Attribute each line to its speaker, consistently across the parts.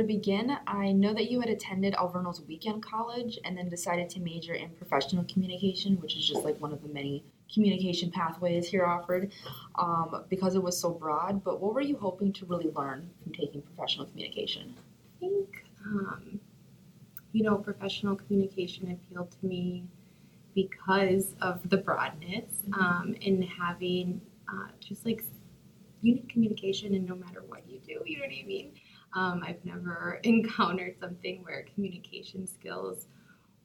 Speaker 1: to begin, I know that you had attended Alverno's weekend college and then decided to major in professional communication, which is just like one of the many communication pathways here offered um, because it was so broad. But what were you hoping to really learn from taking professional communication?
Speaker 2: I think, um, you know, professional communication appealed to me because of the broadness um, and having uh, just like unique communication and no matter what you do, you know what I mean? Um, I've never encountered something where communication skills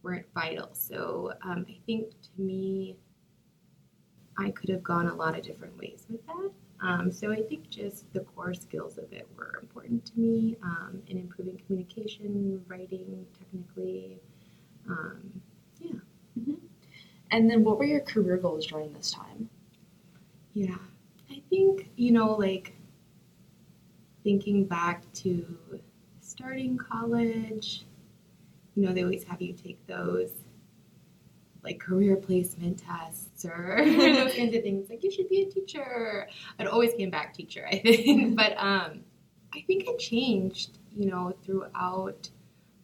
Speaker 2: weren't vital. So um, I think to me, I could have gone a lot of different ways with that. Um, so I think just the core skills of it were important to me um, in improving communication, writing technically. Um, yeah.
Speaker 1: Mm-hmm. And then what were your career goals during this time?
Speaker 2: Yeah. I think, you know, like thinking back to starting college, you know, they always have you take those like career placement tests or those kinds of things. Like you should be a teacher. It always came back teacher, I think. but um, I think it changed, you know, throughout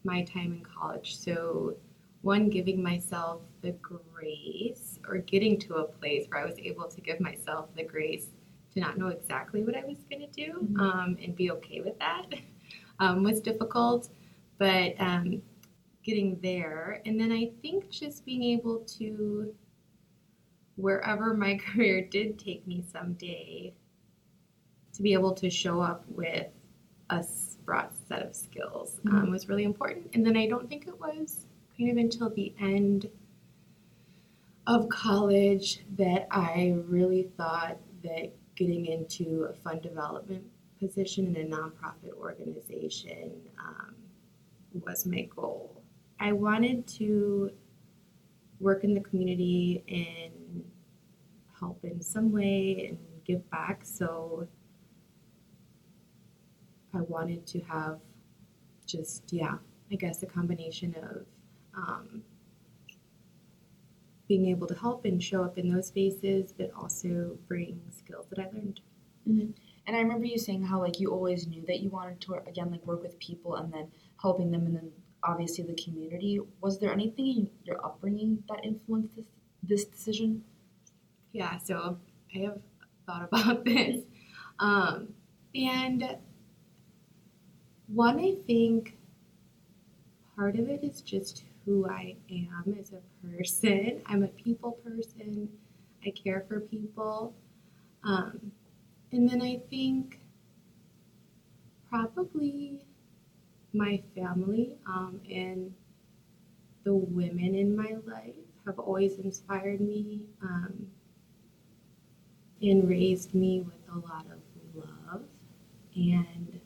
Speaker 2: my time in college. So one, giving myself the grace or getting to a place where I was able to give myself the grace to not know exactly what I was going to do mm-hmm. um, and be okay with that um, was difficult. But um, getting there. And then I think just being able to, wherever my career did take me someday, to be able to show up with a broad set of skills um, mm-hmm. was really important. And then I don't think it was kind of until the end of college that I really thought that getting into a fund development position in a nonprofit organization um, was my goal. I wanted to work in the community and help in some way and give back. So I wanted to have just, yeah, I guess a combination of um, being able to help and show up in those spaces, but also bring skills that I learned.
Speaker 1: Mm-hmm. And I remember you saying how like you always knew that you wanted to again like work with people and then helping them and then obviously the community. Was there anything in your upbringing that influenced this, this decision?
Speaker 2: Yeah, so I have thought about this. Um, and one, I think part of it is just who I am as a person. I'm a people person, I care for people. Um, and then I think probably my family um, and the women in my life have always inspired me um, and raised me with a lot of love. And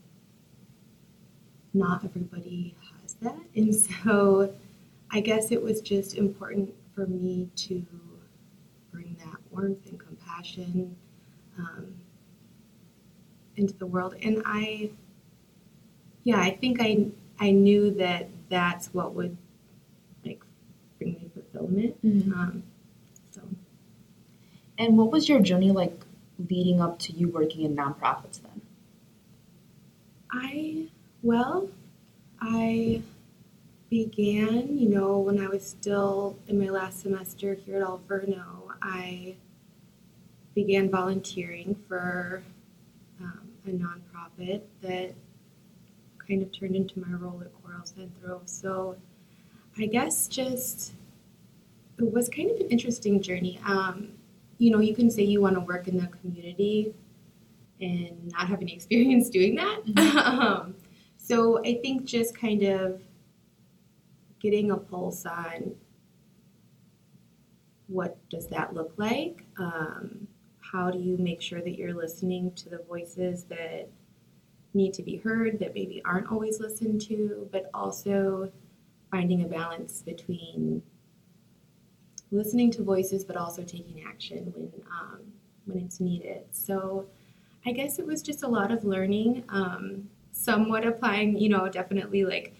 Speaker 2: not everybody has that. And so I guess it was just important for me to bring that warmth and compassion um, into the world. And I yeah, I think I I knew that that's what would like bring me fulfillment. Mm-hmm. Um, so,
Speaker 1: and what was your journey like leading up to you working in nonprofits then?
Speaker 2: I well, I began, you know, when I was still in my last semester here at Alverno. I began volunteering for um, a nonprofit that kind of turned into my role at CORE El Centro. So I guess just it was kind of an interesting journey. Um, you know, you can say you want to work in the community and not have any experience doing that. Mm-hmm. um, so I think just kind of getting a pulse on what does that look like? Um, how do you make sure that you're listening to the voices that need to be heard that maybe aren't always listened to, but also finding a balance between listening to voices but also taking action when um, when it's needed. So I guess it was just a lot of learning, um, somewhat applying, you know, definitely like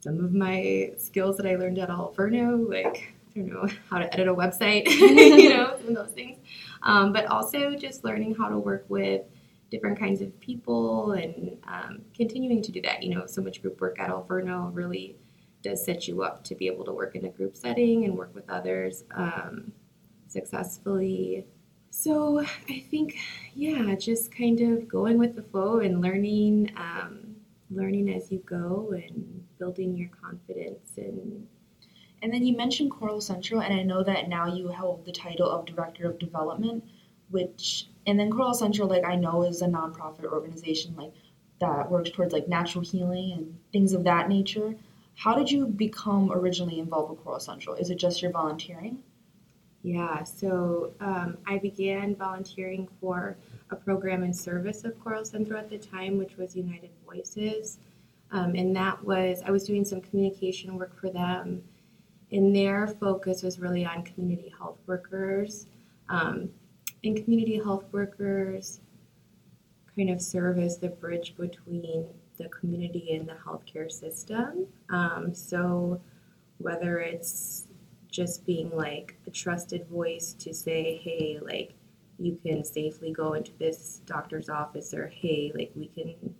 Speaker 2: some of my skills that I learned at Alverno, like I don't know how to edit a website, you know, some of those things, um, but also just learning how to work with different kinds of people and um, continuing to do that. You know, so much group work at Alverno really does set you up to be able to work in a group setting and work with others um, successfully. So I think, yeah, just kind of going with the flow and learning, um, learning as you go and building your confidence and.
Speaker 1: And then you mentioned CORE El Centro, and I know that now you hold the title of Director of Development, which, and then CORE El Centro, like I know, is a nonprofit organization like that works towards like natural healing and things of that nature. How did you become originally involved with CORE El Centro? Is it just your volunteering?
Speaker 2: Yeah, so um, I began volunteering for a program in service of CORE El Centro at the time, which was United Voices. Um, and that was, I was doing some communication work for them. And their focus was really on community health workers. Um, and community health workers kind of serve as the bridge between the community and the healthcare system. Um, so whether it's just being like a trusted voice to say, hey, like you can safely go into this doctor's office, or hey, like we can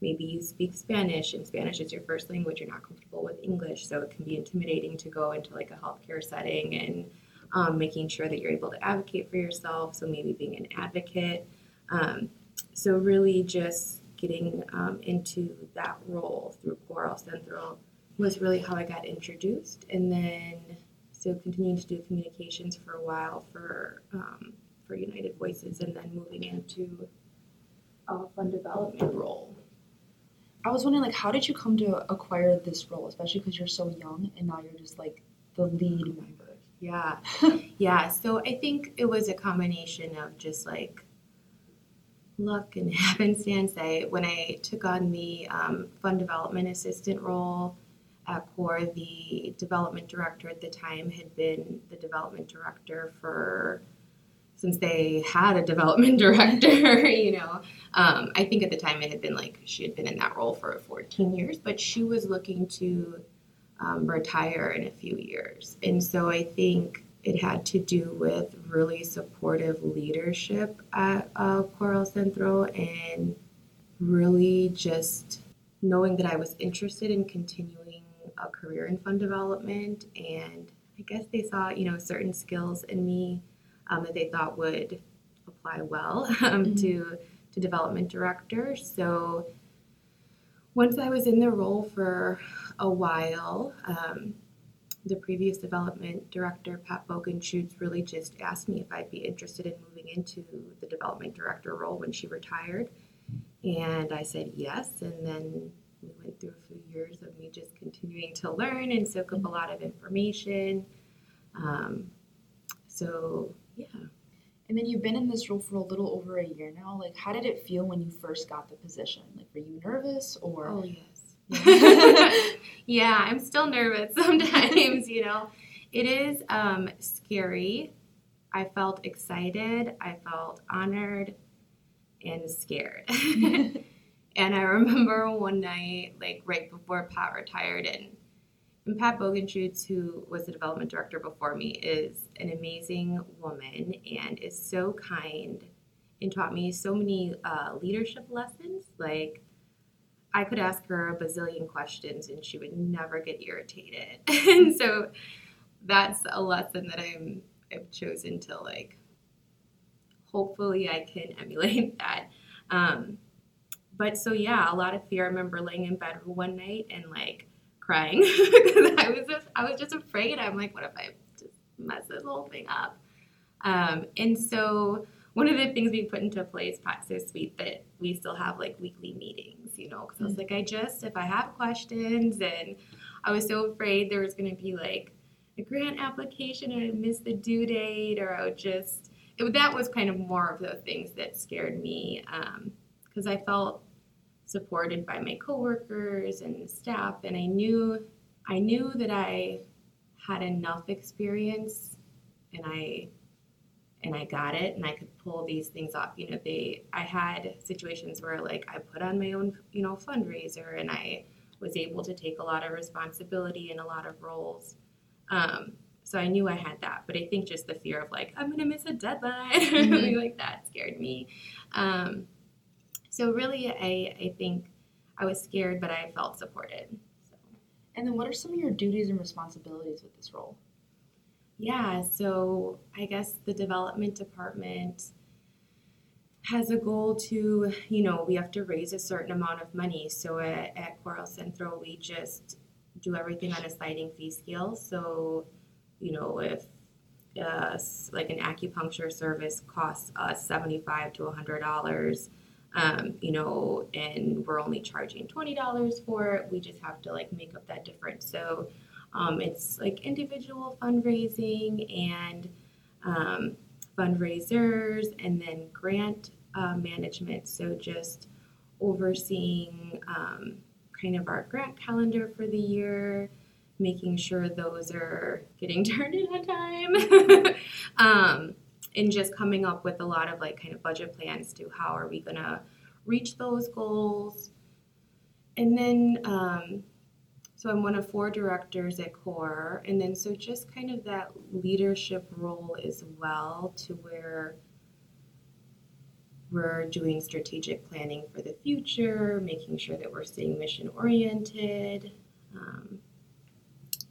Speaker 2: maybe you speak Spanish and Spanish is your first language, you're not comfortable with English, so it can be intimidating to go into like a healthcare setting and um, making sure that you're able to advocate for yourself. So maybe being an advocate. Um, so really just getting um, into that role through CORE El Centro was really how I got introduced, and then so continuing to do communications for a while for um, for United Voices, and then moving into a fund development role.
Speaker 1: I was wondering, like, how did you come to acquire this role, especially because you're so young and now you're just like the lead member?
Speaker 2: Yeah, yeah. So I think it was a combination of just like luck and happenstance. I when I took on the um, fund development assistant role at CORE, the development director at the time had been the development director for since they had a development director, you know. Um, I think at the time it had been like she had been in that role for 14 years, but she was looking to um, retire in a few years. And so I think it had to do with really supportive leadership at uh, CORE El Centro and really just knowing that I was interested in continuing a career in fund development. And I guess they saw, you know, certain skills in me um, that they thought would apply well um, mm-hmm. to, to development director. So once I was in the role for a while, um, the previous development director, Pat Bogenschutz, really just asked me if I'd be interested in moving into the development director role when she retired. And I said yes. And then we went through a few years of me just continuing to learn and soak up a lot of information. Um, so, yeah.
Speaker 1: And then you've been in this role for a little over a year now. Like, how did it feel when you first got the position? Like, were you nervous or?
Speaker 2: Oh, yes. yeah, I'm still nervous sometimes, you know. It is um, scary. I felt excited, I felt honored, and scared. and I remember one night, like right before Pat retired, and, and Pat Bogenschutz, who was the development director before me, is an amazing woman and is so kind and taught me so many uh, leadership lessons, like I could ask her a bazillion questions and she would never get irritated. and so that's a lesson that I'm I've chosen to like hopefully I can emulate that. Um, but so yeah, a lot of fear. I remember laying in bed one night and like crying because I was just I was just afraid. I'm like, what if I just mess this whole thing up? Um, and so one of the things we put into place, so sweet that we still have like weekly meetings, you know, because I was mm. like, I just, if I have questions, and I was so afraid there was going to be like a grant application and I'd miss the due date, or I would just, it, that was kind of more of the things that scared me because um, I felt supported by my coworkers and staff, and I knew, I knew that I had enough experience and I and I got it and I could pull these things off. You know, they I had situations where like I put on my own, you know, fundraiser and I was able to take a lot of responsibility and a lot of roles. Um, so I knew I had that, but I think just the fear of like I'm gonna miss a deadline or mm-hmm. like that scared me. Um, So really, I I think I was scared, but I felt supported. So.
Speaker 1: And then, what are some of your duties and responsibilities with this role?
Speaker 2: Yeah, so I guess the development department has a goal to, you know, we have to raise a certain amount of money. So at, at CORE El Centro, we just do everything on a sliding fee scale. So, you know, if uh, like an acupuncture service costs us 75 to $100, um, you know, and we're only charging $20 for it, we just have to like make up that difference. So um, it's like individual fundraising and um, fundraisers and then grant uh, management. So just overseeing um, kind of our grant calendar for the year, making sure those are getting turned in on time. and just coming up with a lot of like kind of budget plans to how are we going to reach those goals. And then um, so I'm one of four directors at CORE, and then so just kind of that leadership role as well, to where we're doing strategic planning for the future, making sure that we're staying mission oriented. Um,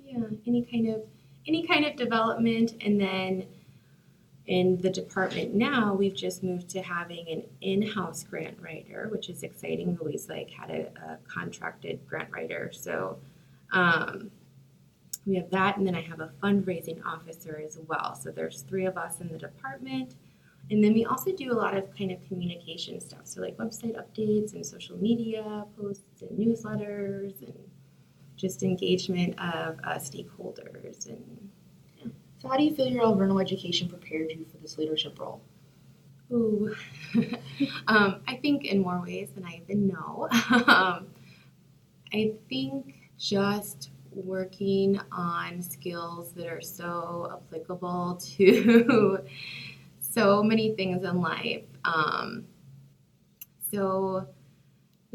Speaker 2: yeah, any kind of any kind of development, and then in the department now, we've just moved to having an in-house grant writer, which is exciting. Louise like had a, a contracted grant writer, so um, we have that, and then I have a fundraising officer as well. So there's three of us in the department. And then we also do a lot of kind of communication stuff. So, like website updates and social media posts and newsletters and just engagement of uh, stakeholders. And.
Speaker 1: So, how do you feel your Alverno education prepared you for this leadership role?
Speaker 2: Ooh, um, I think in more ways than I even know. um, I think just working on skills that are so applicable to so many things in life. Um, so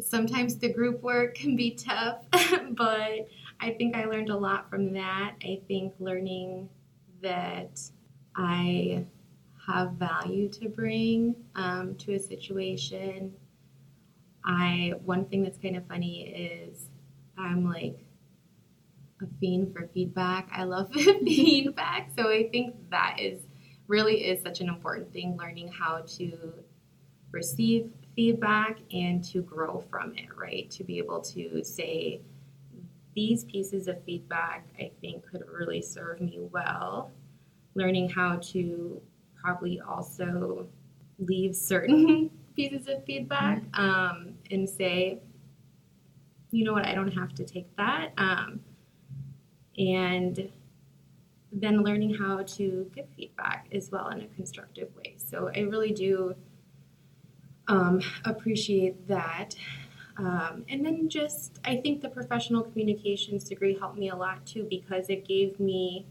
Speaker 2: sometimes the group work can be tough, but I think I learned a lot from that. I think learning that I have value to bring um, to a situation. I one thing that's kind of funny is I'm like a fiend for feedback. I love feedback. So I think that is really is such an important thing learning how to receive feedback and to grow from it, right? To be able to say, these pieces of feedback I think could really serve me well. Learning how to probably also leave certain pieces of feedback um, and say, you know what, I don't have to take that. Um, and then learning how to give feedback as well in a constructive way. So I really do um, appreciate that. Um, and then just, I think the professional communications degree helped me a lot too because it gave me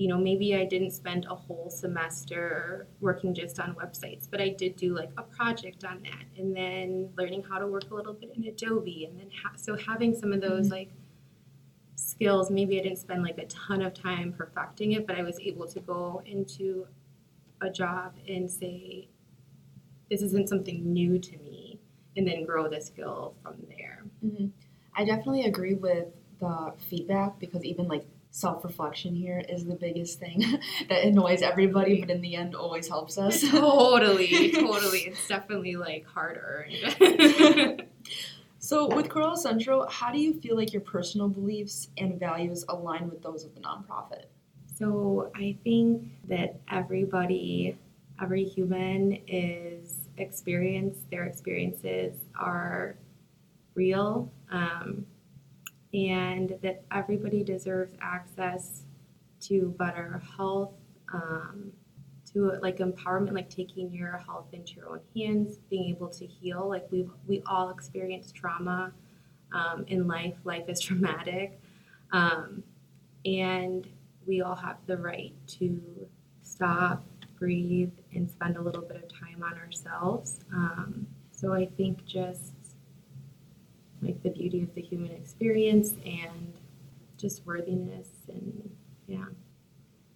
Speaker 2: you know, maybe I didn't spend a whole semester working just on websites, but I did do like a project on that and then learning how to work a little bit in Adobe. And then, ha- so having some of those mm-hmm. like skills, maybe I didn't spend like a ton of time perfecting it, but I was able to go into a job and say, this isn't something new to me, and then grow the skill from there.
Speaker 1: Mm-hmm. I definitely agree with the feedback because even like self reflection here is the biggest thing that annoys everybody, but in the end always helps us.
Speaker 2: totally, totally. It's definitely like hard earned.
Speaker 1: so, with CORE El Centro, how do you feel like your personal beliefs and values align with those of the nonprofit?
Speaker 2: So, I think that everybody, every human is experience, their experiences are real. Um, and that everybody deserves access to better health, um, to like empowerment, like taking your health into your own hands, being able to heal. Like we we all experience trauma um, in life. Life is traumatic, um, and we all have the right to stop, breathe, and spend a little bit of time on ourselves. Um, so I think just like the beauty of the human experience and just worthiness and yeah.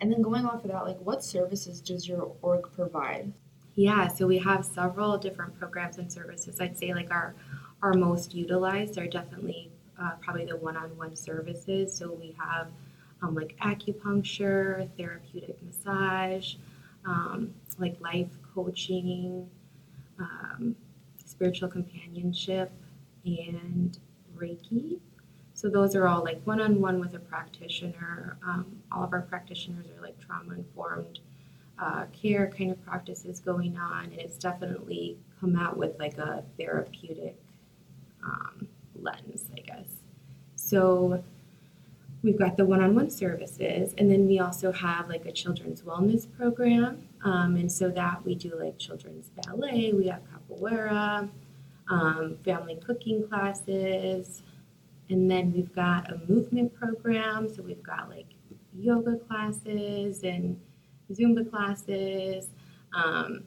Speaker 1: And then going off of that, like what services does your org provide?
Speaker 2: Yeah, so we have several different programs and services. I'd say like our our most utilized are definitely uh, probably the one-on-one services. So we have um, like acupuncture, therapeutic massage, um, like life coaching, um, spiritual companionship, and Reiki. So those are all like one-on-one with a practitioner. Um, all of our practitioners are like trauma-informed uh, care kind of practices going on, and it's definitely come out with like a therapeutic um, lens, I guess. So we've got the one-on-one services, and then we also have like a children's wellness program, um, and so that we do like children's ballet, we have capoeira, um, family cooking classes, and then we've got a movement program. So we've got like yoga classes and Zumba classes. Um,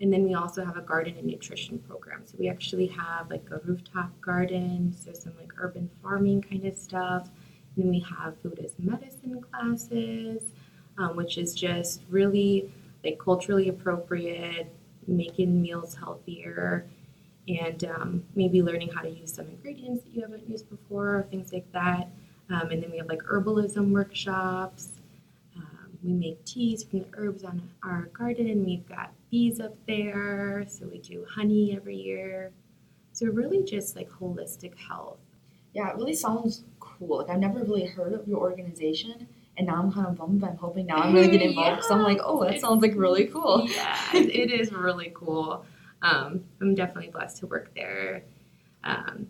Speaker 2: and then we also have a garden and nutrition program. So we actually have like a rooftop garden, so some like urban farming kind of stuff. Then we have food as medicine classes, um, which is just really like culturally appropriate, making meals healthier, and um, maybe learning how to use some ingredients that you haven't used before, things like that. Um, and then we have like herbalism workshops. Um, we make teas from the herbs on our garden, and we've got bees up there, so we do honey every year. So really just like holistic health.
Speaker 1: Yeah, it really sounds cool. Like I've never really heard of your organization, and now I'm kind of bummed. But I'm hoping now I'm really get involved because I'm like, oh, that sounds like really cool.
Speaker 2: Yeah, it is really cool. Um, I'm definitely blessed to work there. Um,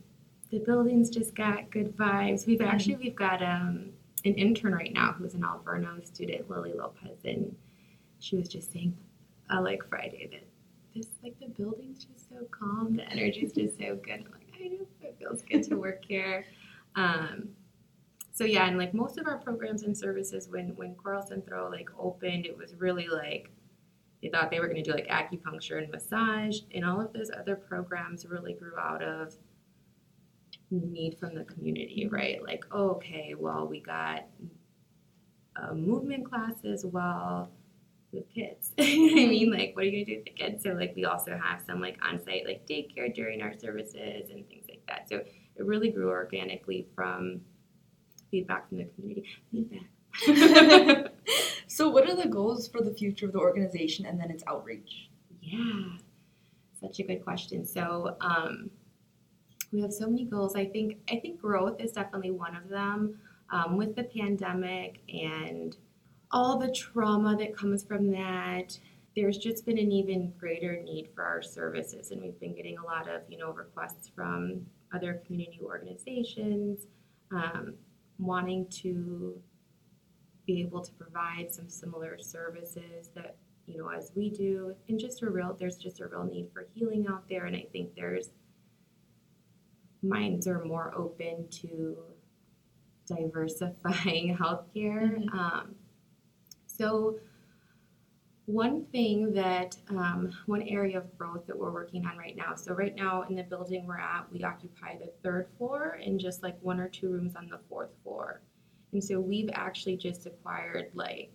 Speaker 2: the building's just got good vibes. We've actually we've got um, an intern right now who's an Alverno student, Lily Lopez, and she was just saying, uh, like Friday, that this like the building's just so calm, the energy's just so good. I'm like, I know it feels good to work here. Um, so yeah, and like most of our programs and services, when when CORE El Centro like opened, it was really like they thought they were going to do like acupuncture and massage, and all of those other programs really grew out of need from the community, right? Like, oh, okay, well, we got movement classes. Well, with kids. I mean, like, what are you gonna do with the kids? So, like, we also have some like on-site like daycare during our services and things like that. So it really grew organically from feedback from the community. Feedback.
Speaker 1: so, what are the goals for the future of the organization and then its outreach?
Speaker 2: Yeah, such a good question. So, um, we have so many goals. I think I think growth is definitely one of them. Um, with the pandemic and all the trauma that comes from that, there's just been an even greater need for our services, and we've been getting a lot of you know requests from other community organizations um, wanting to be able to provide some similar services that you know as we do and just a real there's just a real need for healing out there and i think there's minds are more open to diversifying healthcare mm-hmm. um, so one thing that, um, one area of growth that we're working on right now. So right now in the building we're at, we occupy the third floor and just like one or two rooms on the fourth floor. And so we've actually just acquired like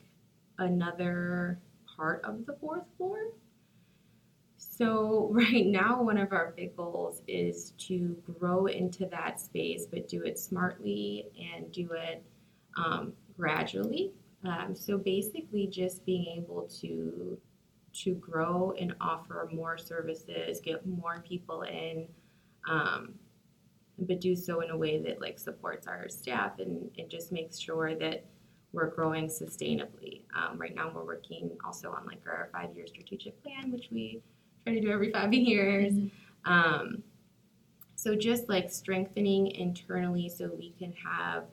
Speaker 2: another part of the fourth floor. So right now, one of our big goals is to grow into that space, but do it smartly and do it um, gradually um, so basically, just being able to to grow and offer more services, get more people in, um, but do so in a way that like supports our staff and it just makes sure that we're growing sustainably. Um, right now, we're working also on like our five year strategic plan, which we try to do every five years. Mm-hmm. Um, so just like strengthening internally so we can have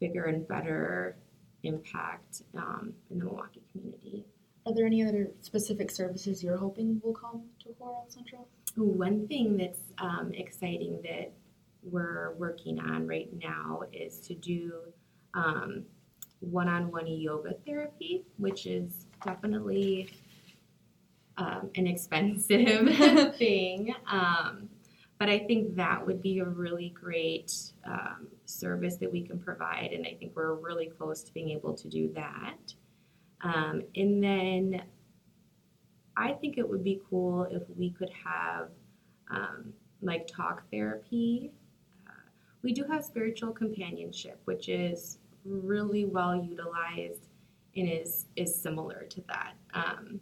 Speaker 2: bigger and better impact um, in the Milwaukee community.
Speaker 1: Are there any other specific services you're hoping will come to CORE El Centro?
Speaker 2: One thing that's um, exciting that we're working on right now is to do um, one-on-one yoga therapy, which is definitely um, an expensive thing. Um, but I think that would be a really great um, service that we can provide, and I think we're really close to being able to do that. Um, and then I think it would be cool if we could have um, like talk therapy. Uh, we do have spiritual companionship, which is really well utilized and is is similar to that. Um,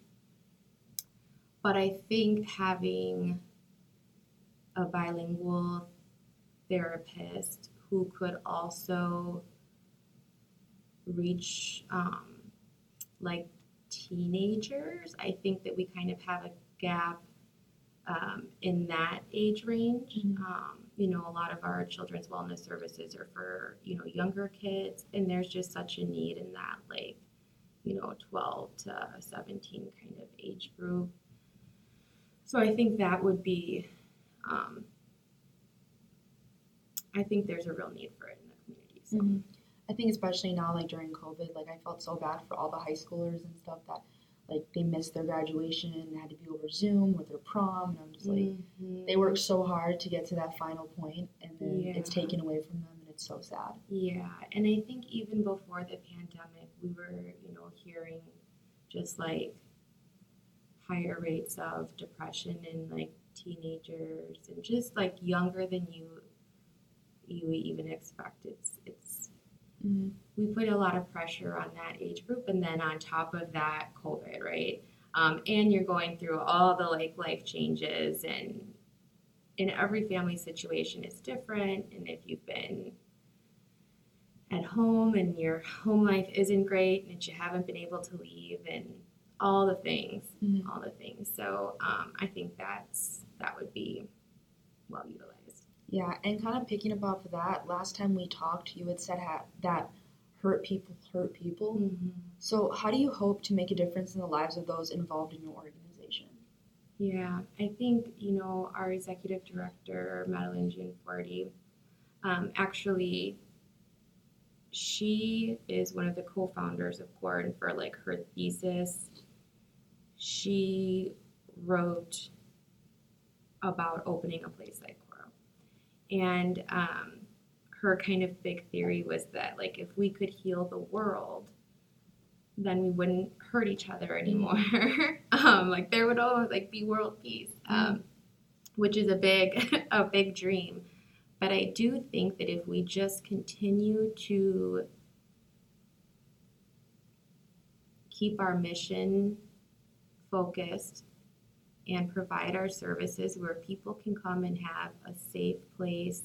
Speaker 2: but I think having a bilingual therapist who could also reach um, like teenagers, I think that we kind of have a gap um, in that age range.
Speaker 1: Mhm.
Speaker 2: Um, you know, a lot of our children's wellness services are for you know younger kids, and there's just such a need in that like you know 12 to 17 kind of age group. So I think that would be. Um, I think there's a real need for it in the community. So.
Speaker 1: Mhm. I think especially now, like during COVID, like I felt so bad for all the high schoolers and stuff that like they missed their graduation and had to be over Zoom with their prom, and I'm just like,
Speaker 2: Mhm.
Speaker 1: they worked so hard to get to that final point, and then it's taken away from them, and it's so sad.
Speaker 2: Yeah, and I think even before the pandemic, we were, you know, hearing just like higher rates of depression in like teenagers and just like younger than you you even expect. It's it's
Speaker 1: Mm-hmm.
Speaker 2: we put a lot of pressure on that age group, and then on top of that, COVID, right? Um, and you're going through all the like life changes, and in every family situation is different. And if you've been at home and your home life isn't great, and you haven't been able to leave, and all the things,
Speaker 1: Mhm.
Speaker 2: all the things. So um, I think that's that would be well utilized.
Speaker 1: Yeah, and kind of picking up off of that, last time we talked, you had said ha- that hurt people hurt people. So, how do you hope to make a difference in the lives of those involved in your organization?
Speaker 2: Yeah, I think, you know, our executive director, Madeline Jean Forty, um, actually, she is one of the co founders of CORE, and for like her thesis, she wrote about opening a place like. And um, her kind of big theory was that, like, if we could heal the world, then we wouldn't hurt each other anymore. um, like there would always like be world peace, um, which is a big a big dream. But I do think that if we just continue to keep our mission focused and provide our services where people can come and have a safe place,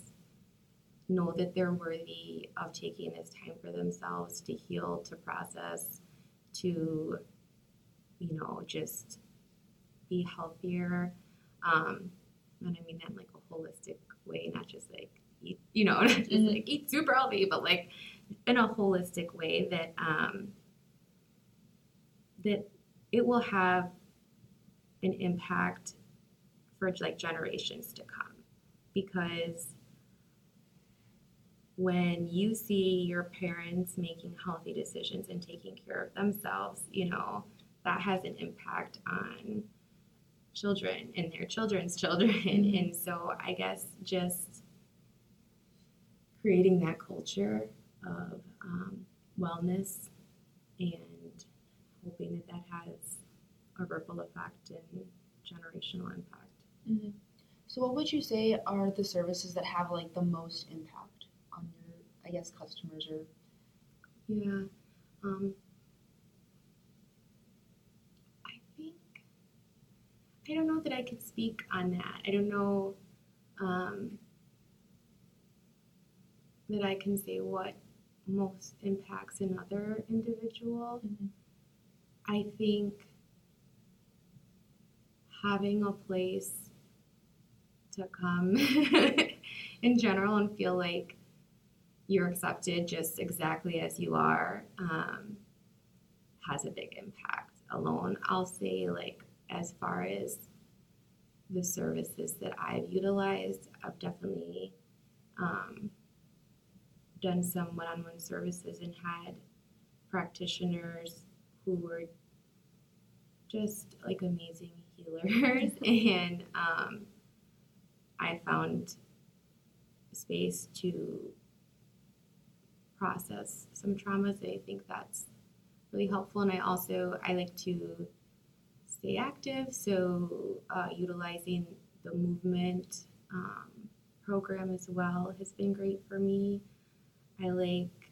Speaker 2: know that they're worthy of taking this time for themselves to heal, to process, to, you know, just be healthier. Um, and I mean that in like a holistic way, not just like eat, you know, not just
Speaker 1: Mhm.
Speaker 2: like eat super healthy, but like in a holistic way that um, that it will have an impact for like generations to come because when you see your parents making healthy decisions and taking care of themselves, you know, that has an impact on children and their children's children.
Speaker 1: Mhm.
Speaker 2: And so I guess just creating that culture of um, wellness and hoping that that has a ripple effect and generational impact.
Speaker 1: Mm-hmm. So, what would you say are the services that have like the most impact on your, I guess, customers or?
Speaker 2: Yeah. Um, I think I don't know that I could speak on that. I don't know um, that I can say what most impacts another individual.
Speaker 1: Mhm.
Speaker 2: I think having a place to come in general and feel like you're accepted just exactly as you are um, has a big impact alone. I'll say, like, as far as the services that I've utilized, I've definitely um, done some one on one services and had practitioners who were just like amazing healers. and um, I found space to process some traumas. I think that's really helpful. And I also I like to stay active. So uh, utilizing the movement um, program as well has been great for me. I like,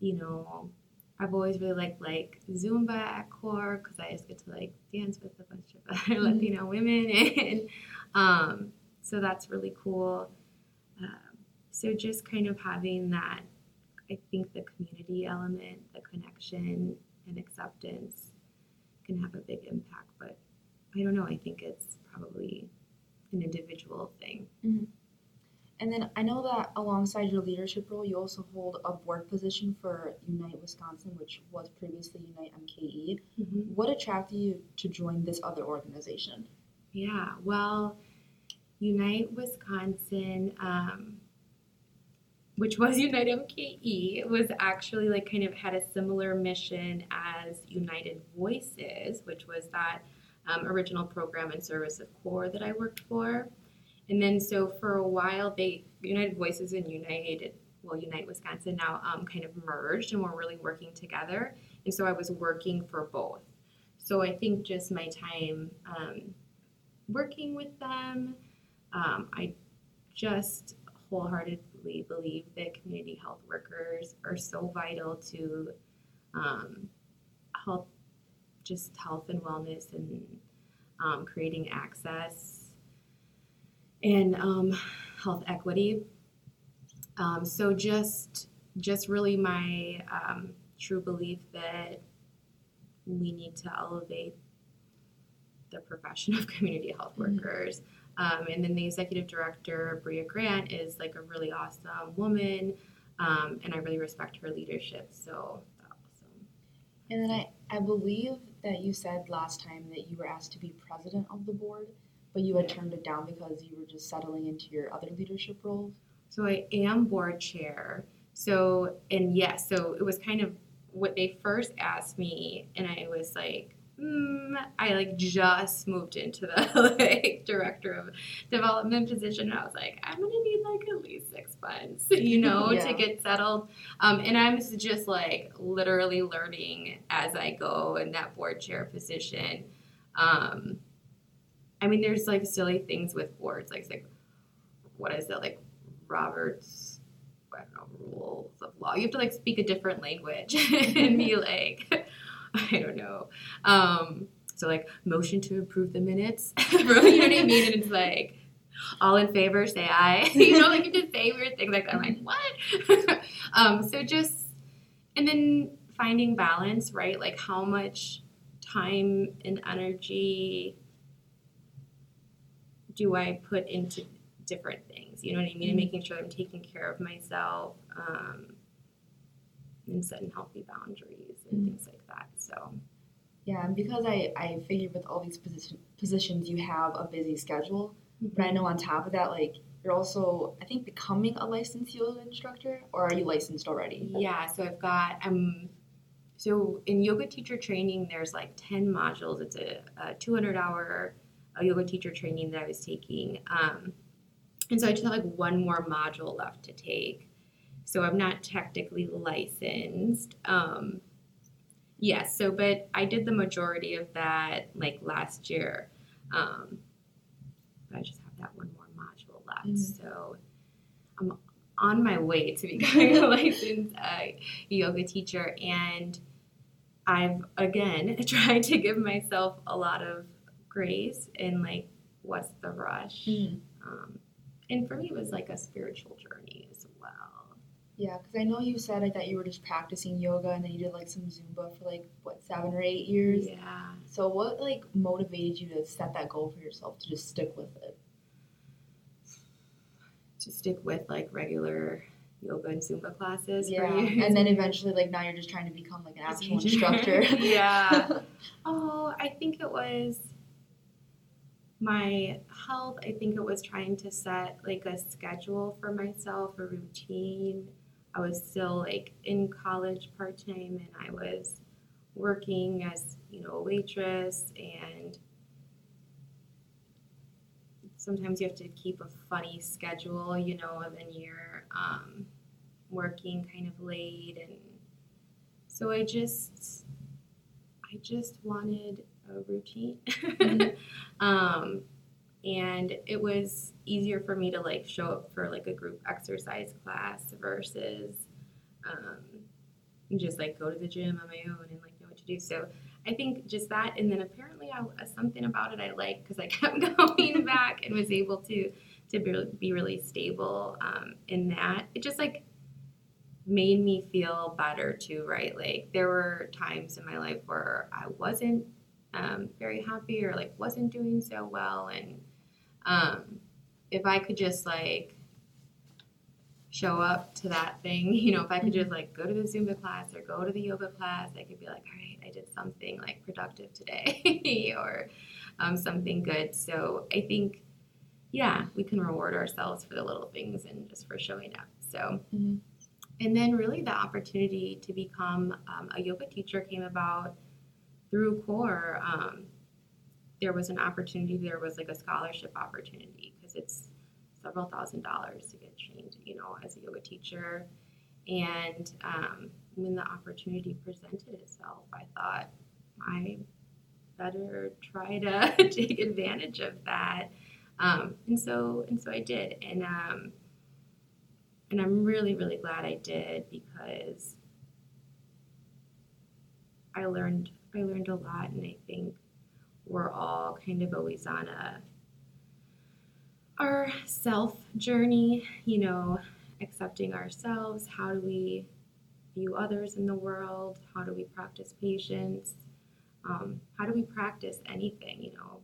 Speaker 2: you know, I've always really liked like Zumba at core because I just get to like dance with a bunch of other
Speaker 1: Mhm.
Speaker 2: Latino women, and um, so that's really cool. Um, so just kind of having that, I think the community element, the connection and acceptance can have a big impact. But I don't know. I think it's probably an individual thing.
Speaker 1: And then I know that alongside your leadership role, you also hold a board position for Unite Wisconsin, which was previously Unite MKE. What attracted you to join this other organization?
Speaker 2: Yeah, well, Unite Wisconsin, um, which was Unite MKE, was actually like kind of had a similar mission as United Voices, which was that um, original program and service of CORE that I worked for. And then so for a while, they United Voices and United, well, Unite Wisconsin now um, kind of merged and we're really working together. And so I was working for both. So I think just my time um, working with them. Um, I just wholeheartedly believe that community health workers are so vital to um, health, just health and wellness, and um, creating access and um, health equity. Um, so just, just really my um, true belief that we need to elevate the profession of community health
Speaker 1: Mhm.
Speaker 2: workers. Um, and then the executive director, Bria Grant, is like a really awesome woman, um, and I really respect her leadership. So, awesome.
Speaker 1: And then I, I believe that you said last time that you were asked to be president of the board, but you had turned it down because you were just settling into your other leadership roles.
Speaker 2: So I am board chair. So and yes, so it was kind of what they first asked me, and I was like, mm, I like just moved into the like director of development position, and I was like, I'm gonna need like at least six months, you know,
Speaker 1: Yeah.
Speaker 2: to get settled. Um, and I'm just like literally learning as I go in that board chair position. Um, I mean, there's like silly things with boards, like, like what is it like Robert's I don't know rules of law. You have to like speak a different language and be like I don't know. Um, so like motion to approve the minutes, you know what I mean? And it's like all in favor, say aye. you know, like you just say weird things like that. I'm like what? um, so just and then finding balance, right? Like how much time and energy do I put into different things? You know what I mean? And
Speaker 1: Mhm.
Speaker 2: making sure I'm taking care of myself um, and setting healthy boundaries and
Speaker 1: Mhm.
Speaker 2: things like that. So,
Speaker 1: Yeah, and because I, I figured with all these position, positions you have a busy schedule, but I know on top of that, like you're also I think becoming a licensed yoga instructor, or are you licensed already?
Speaker 2: yeah, so I've got, um, so in yoga teacher training, there's like 10 modules. It's a, a 200 hour uh, yoga teacher training that I was taking. Um, and so I just have like one more module left to take. So I'm not technically licensed. Um, yes, so, but I did the majority of that like last year. Um, but I just have that one more module left.
Speaker 1: Mhm.
Speaker 2: So I'm on my way to becoming a licensed uh, yoga teacher. And I've, again, tried to give myself a lot of grace and like, what's the rush?
Speaker 1: Mm.
Speaker 2: Um, and for me, it was like a spiritual journey as well.
Speaker 1: Yeah, because I know you said like, that you were just practicing yoga and then you did like some Zumba for like what seven or eight years.
Speaker 2: Yeah.
Speaker 1: So what like motivated you to set that goal for yourself to just stick with it?
Speaker 2: To stick with like regular yoga and Zumba classes
Speaker 1: Yeah,
Speaker 2: for years.
Speaker 1: and then eventually like now you're just trying to become like an actual instructor.
Speaker 2: yeah. Oh, I think it was my health. I think it was trying to set like a schedule for myself, a routine. I was still like in college part time and I was working as, you know, a waitress and sometimes you have to keep a funny schedule, you know, and then you're um, working kind of late and so I just I just wanted a routine. Mm-hmm. um, and it was easier for me to like show up for like a group exercise class versus um, just like go to the gym on my own and like know what to do. So I think just that, and then apparently I, uh, something about it I liked because I kept going back and was able to to be, be really stable um, in that. It just like made me feel better too, right? Like there were times in my life where I wasn't um, very happy or like wasn't doing so well, and um, if I could just like show up to that thing, you know, if I could just like go to the Zumba class or go to the yoga class, I could be like, all right, I did something like productive today or um, something good. So I think, yeah, we can reward ourselves for the little things and just for showing up. So. Mm-hmm and then really the opportunity to become um, a yoga teacher came about through core um, there was an opportunity there was like a scholarship opportunity because it's several thousand dollars to get trained you know as a yoga teacher. And um, when the opportunity presented itself i thought i better try to take advantage of that. Um, and so and so i did. And um, and I'm really, really glad I did because I learned I learned a lot and I think we're all kind of always on a our self journey, you know, accepting ourselves, how do we view others in the world, how do we practice patience, um, how do we practice anything, you know.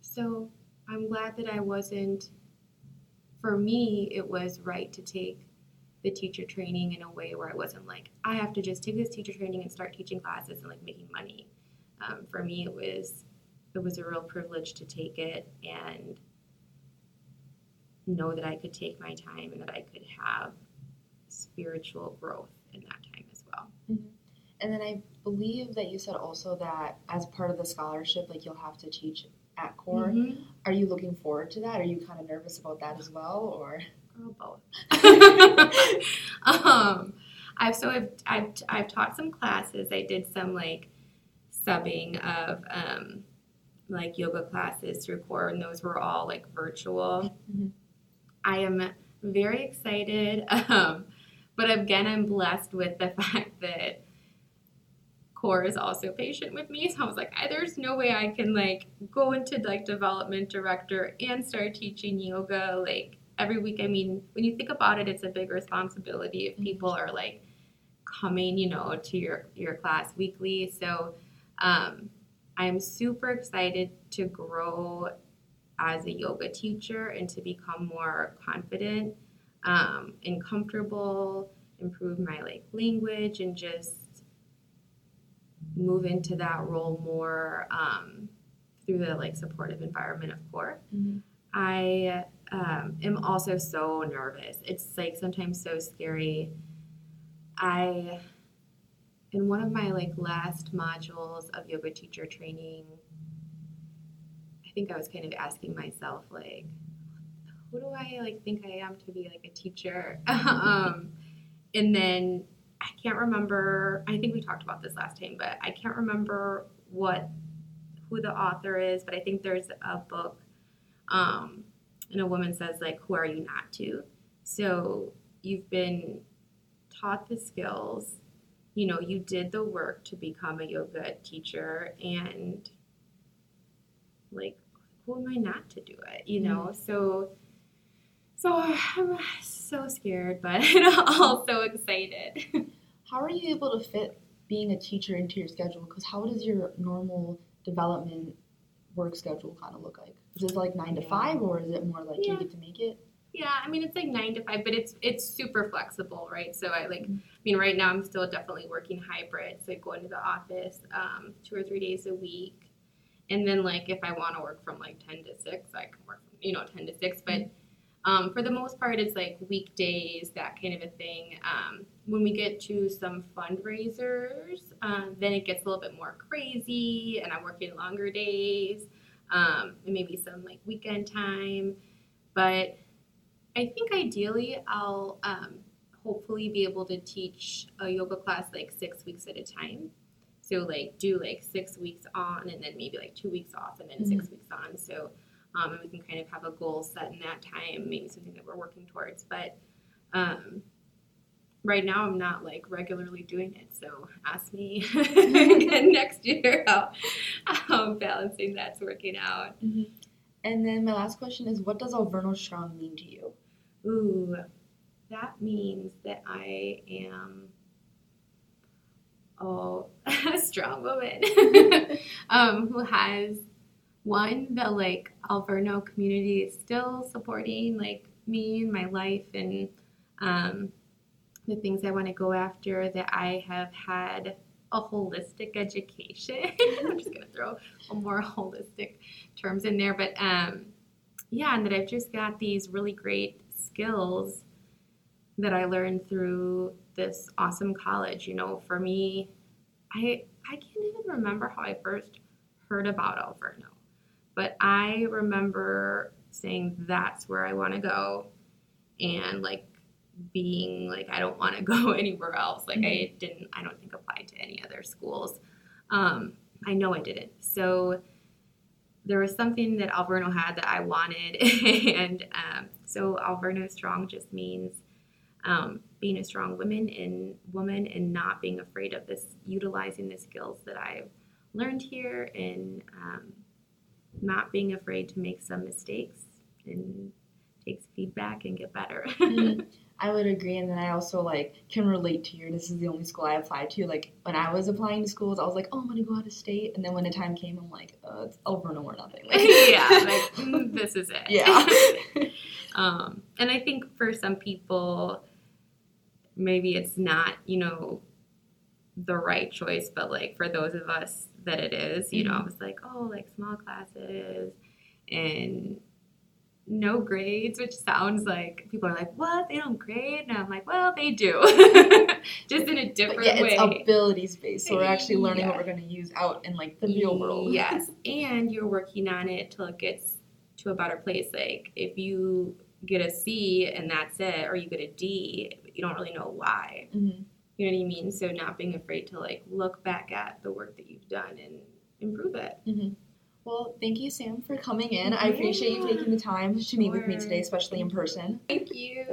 Speaker 2: So I'm glad that I wasn't for me, it was right to take the teacher training in a way where I wasn't like, I have to just take this teacher training and start teaching classes and like making money. Um, for me, it was it was a real privilege to take it and know that I could take my time and that I could have spiritual growth in that time as well.
Speaker 1: Mm-hmm. And then I believe that you said also that as part of the scholarship, like you'll have to teach at core. Mm-hmm. Are you looking forward to that? Are you kind of nervous about that as well, or?
Speaker 2: Both. um, I've so I've, I've I've taught some classes. I did some like subbing of um, like yoga classes through core, and those were all like virtual. Mm-hmm. I am very excited, um, but again, I'm blessed with the fact that core is also patient with me. So I was like, there's no way I can like go into like development director and start teaching yoga like every week. I mean, when you think about it, it's a big responsibility if mm-hmm. people are like coming, you know, to your your class weekly. So um, I'm super excited to grow as a yoga teacher and to become more confident um, and comfortable, improve my like language and just move into that role more um, through the like supportive environment of core. Mm-hmm. I um, am also so nervous. It's like sometimes so scary. I in one of my like last modules of yoga teacher training, I think I was kind of asking myself like, who do I like think I am to be like a teacher? um, and then I can't remember. I think we talked about this last time, but I can't remember what who the author is. But I think there's a book, um, and a woman says like, "Who are you not to?" So you've been taught the skills. You know, you did the work to become a yoga teacher, and like, who am I not to do it? You know, mm-hmm. so so I'm so scared, but also excited.
Speaker 1: How are you able to fit being a teacher into your schedule? Because how does your normal development work schedule kind of look like? Is it like nine to five, or is it more like yeah. you get to make it?
Speaker 2: Yeah, I mean it's like nine to five, but it's it's super flexible, right? So I like. I mean, right now I'm still definitely working hybrid, so I go into the office um, two or three days a week, and then like if I want to work from like ten to six, I can work from you know ten to six, but. Mm-hmm um, for the most part, it's like weekdays, that kind of a thing. Um, when we get to some fundraisers, um, then it gets a little bit more crazy, and I'm working longer days, um, and maybe some like weekend time. But I think ideally, I'll um, hopefully be able to teach a yoga class like six weeks at a time. So like do like six weeks on and then maybe like two weeks off and then mm-hmm. six weeks on. So um, and we can kind of have a goal set in that time, maybe something that we're working towards. But um, right now, I'm not like regularly doing it. So ask me again next year how, how balancing that's working out.
Speaker 1: Mm-hmm. And then my last question is, what does Alverno Strong mean to you?
Speaker 2: Ooh, that means that I am oh, a strong woman um, who has one the like Alverno community is still supporting like me and my life and um, the things I want to go after. That I have had a holistic education. I'm just gonna throw a more holistic terms in there, but um, yeah, and that I've just got these really great skills that I learned through this awesome college. You know, for me, I I can't even remember how I first heard about Alverno, but I remember saying that's where I want to go, and like being like I don't want to go anywhere else. Like mm-hmm. I didn't, I don't think applied to any other schools. Um, I know I didn't. So there was something that Alverno had that I wanted, and um, so Alverno Strong just means um, being a strong woman and woman and not being afraid of this, utilizing the skills that I've learned here, and um, not being afraid to make some mistakes and take feedback and get better.
Speaker 1: mm-hmm. I would agree, and then I also like can relate to your. This is the only school I applied to. Like when I was applying to schools, I was like, "Oh, I'm gonna go out of state," and then when the time came, I'm like, "Oh, it's Alverno nothing." Like,
Speaker 2: yeah, like mm, this is it.
Speaker 1: Yeah.
Speaker 2: um, and I think for some people, maybe it's not, you know, the right choice, but like for those of us that it is, you mm-hmm. know, I was like, "Oh, like small classes," and no grades, which sounds like people are like, what? They don't grade? And I'm like, well, they do. Just in a different
Speaker 1: yeah,
Speaker 2: way.
Speaker 1: It's abilities based. So we're actually learning yeah. what we're going to use out in like the real world.
Speaker 2: yes. And you're working on it till it gets to a better place. Like if you get a C and that's it, or you get a D, you don't really know why. Mm-hmm. You know what I mean? So not being afraid to like look back at the work that you've done and improve it.
Speaker 1: Mm-hmm. Well, thank you, Sam, for coming in. I appreciate you taking the time to meet with me today, especially in person.
Speaker 2: Thank you.